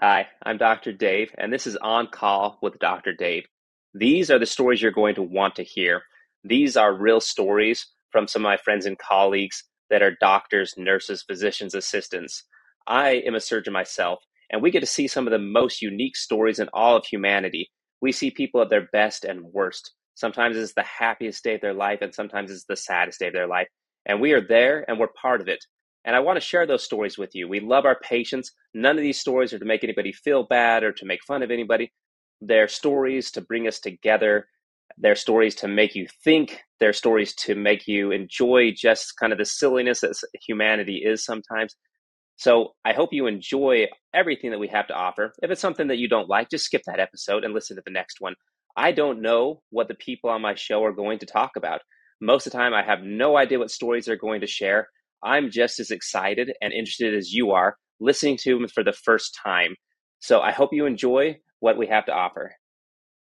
Hi, I'm Dr. Dave, and this is On Call with Dr. Dave. These are the stories you're going to want to hear. These are real stories from some of my friends and colleagues that are doctors, nurses, physicians, assistants. I am a surgeon myself, and we get to see some of the most unique stories in all of humanity. We see people at their best and worst. Sometimes it's the happiest day of their life, and sometimes it's the saddest day of their life. And we are there and we're part of it. And I want to share those stories with you. We love our patients. None of these stories are to make anybody feel bad or to make fun of anybody. They're stories to bring us together. They're stories to make you think. They're stories to make you enjoy just kind of the silliness that humanity is sometimes. So I hope you enjoy everything that we have to offer. If it's something that you don't like, just skip that episode and listen to the next one. I don't know what the people on my show are going to talk about. Most of the time, I have no idea what stories they're going to share. I'm just as excited and interested as you are listening to them for the first time. So I hope you enjoy what we have to offer.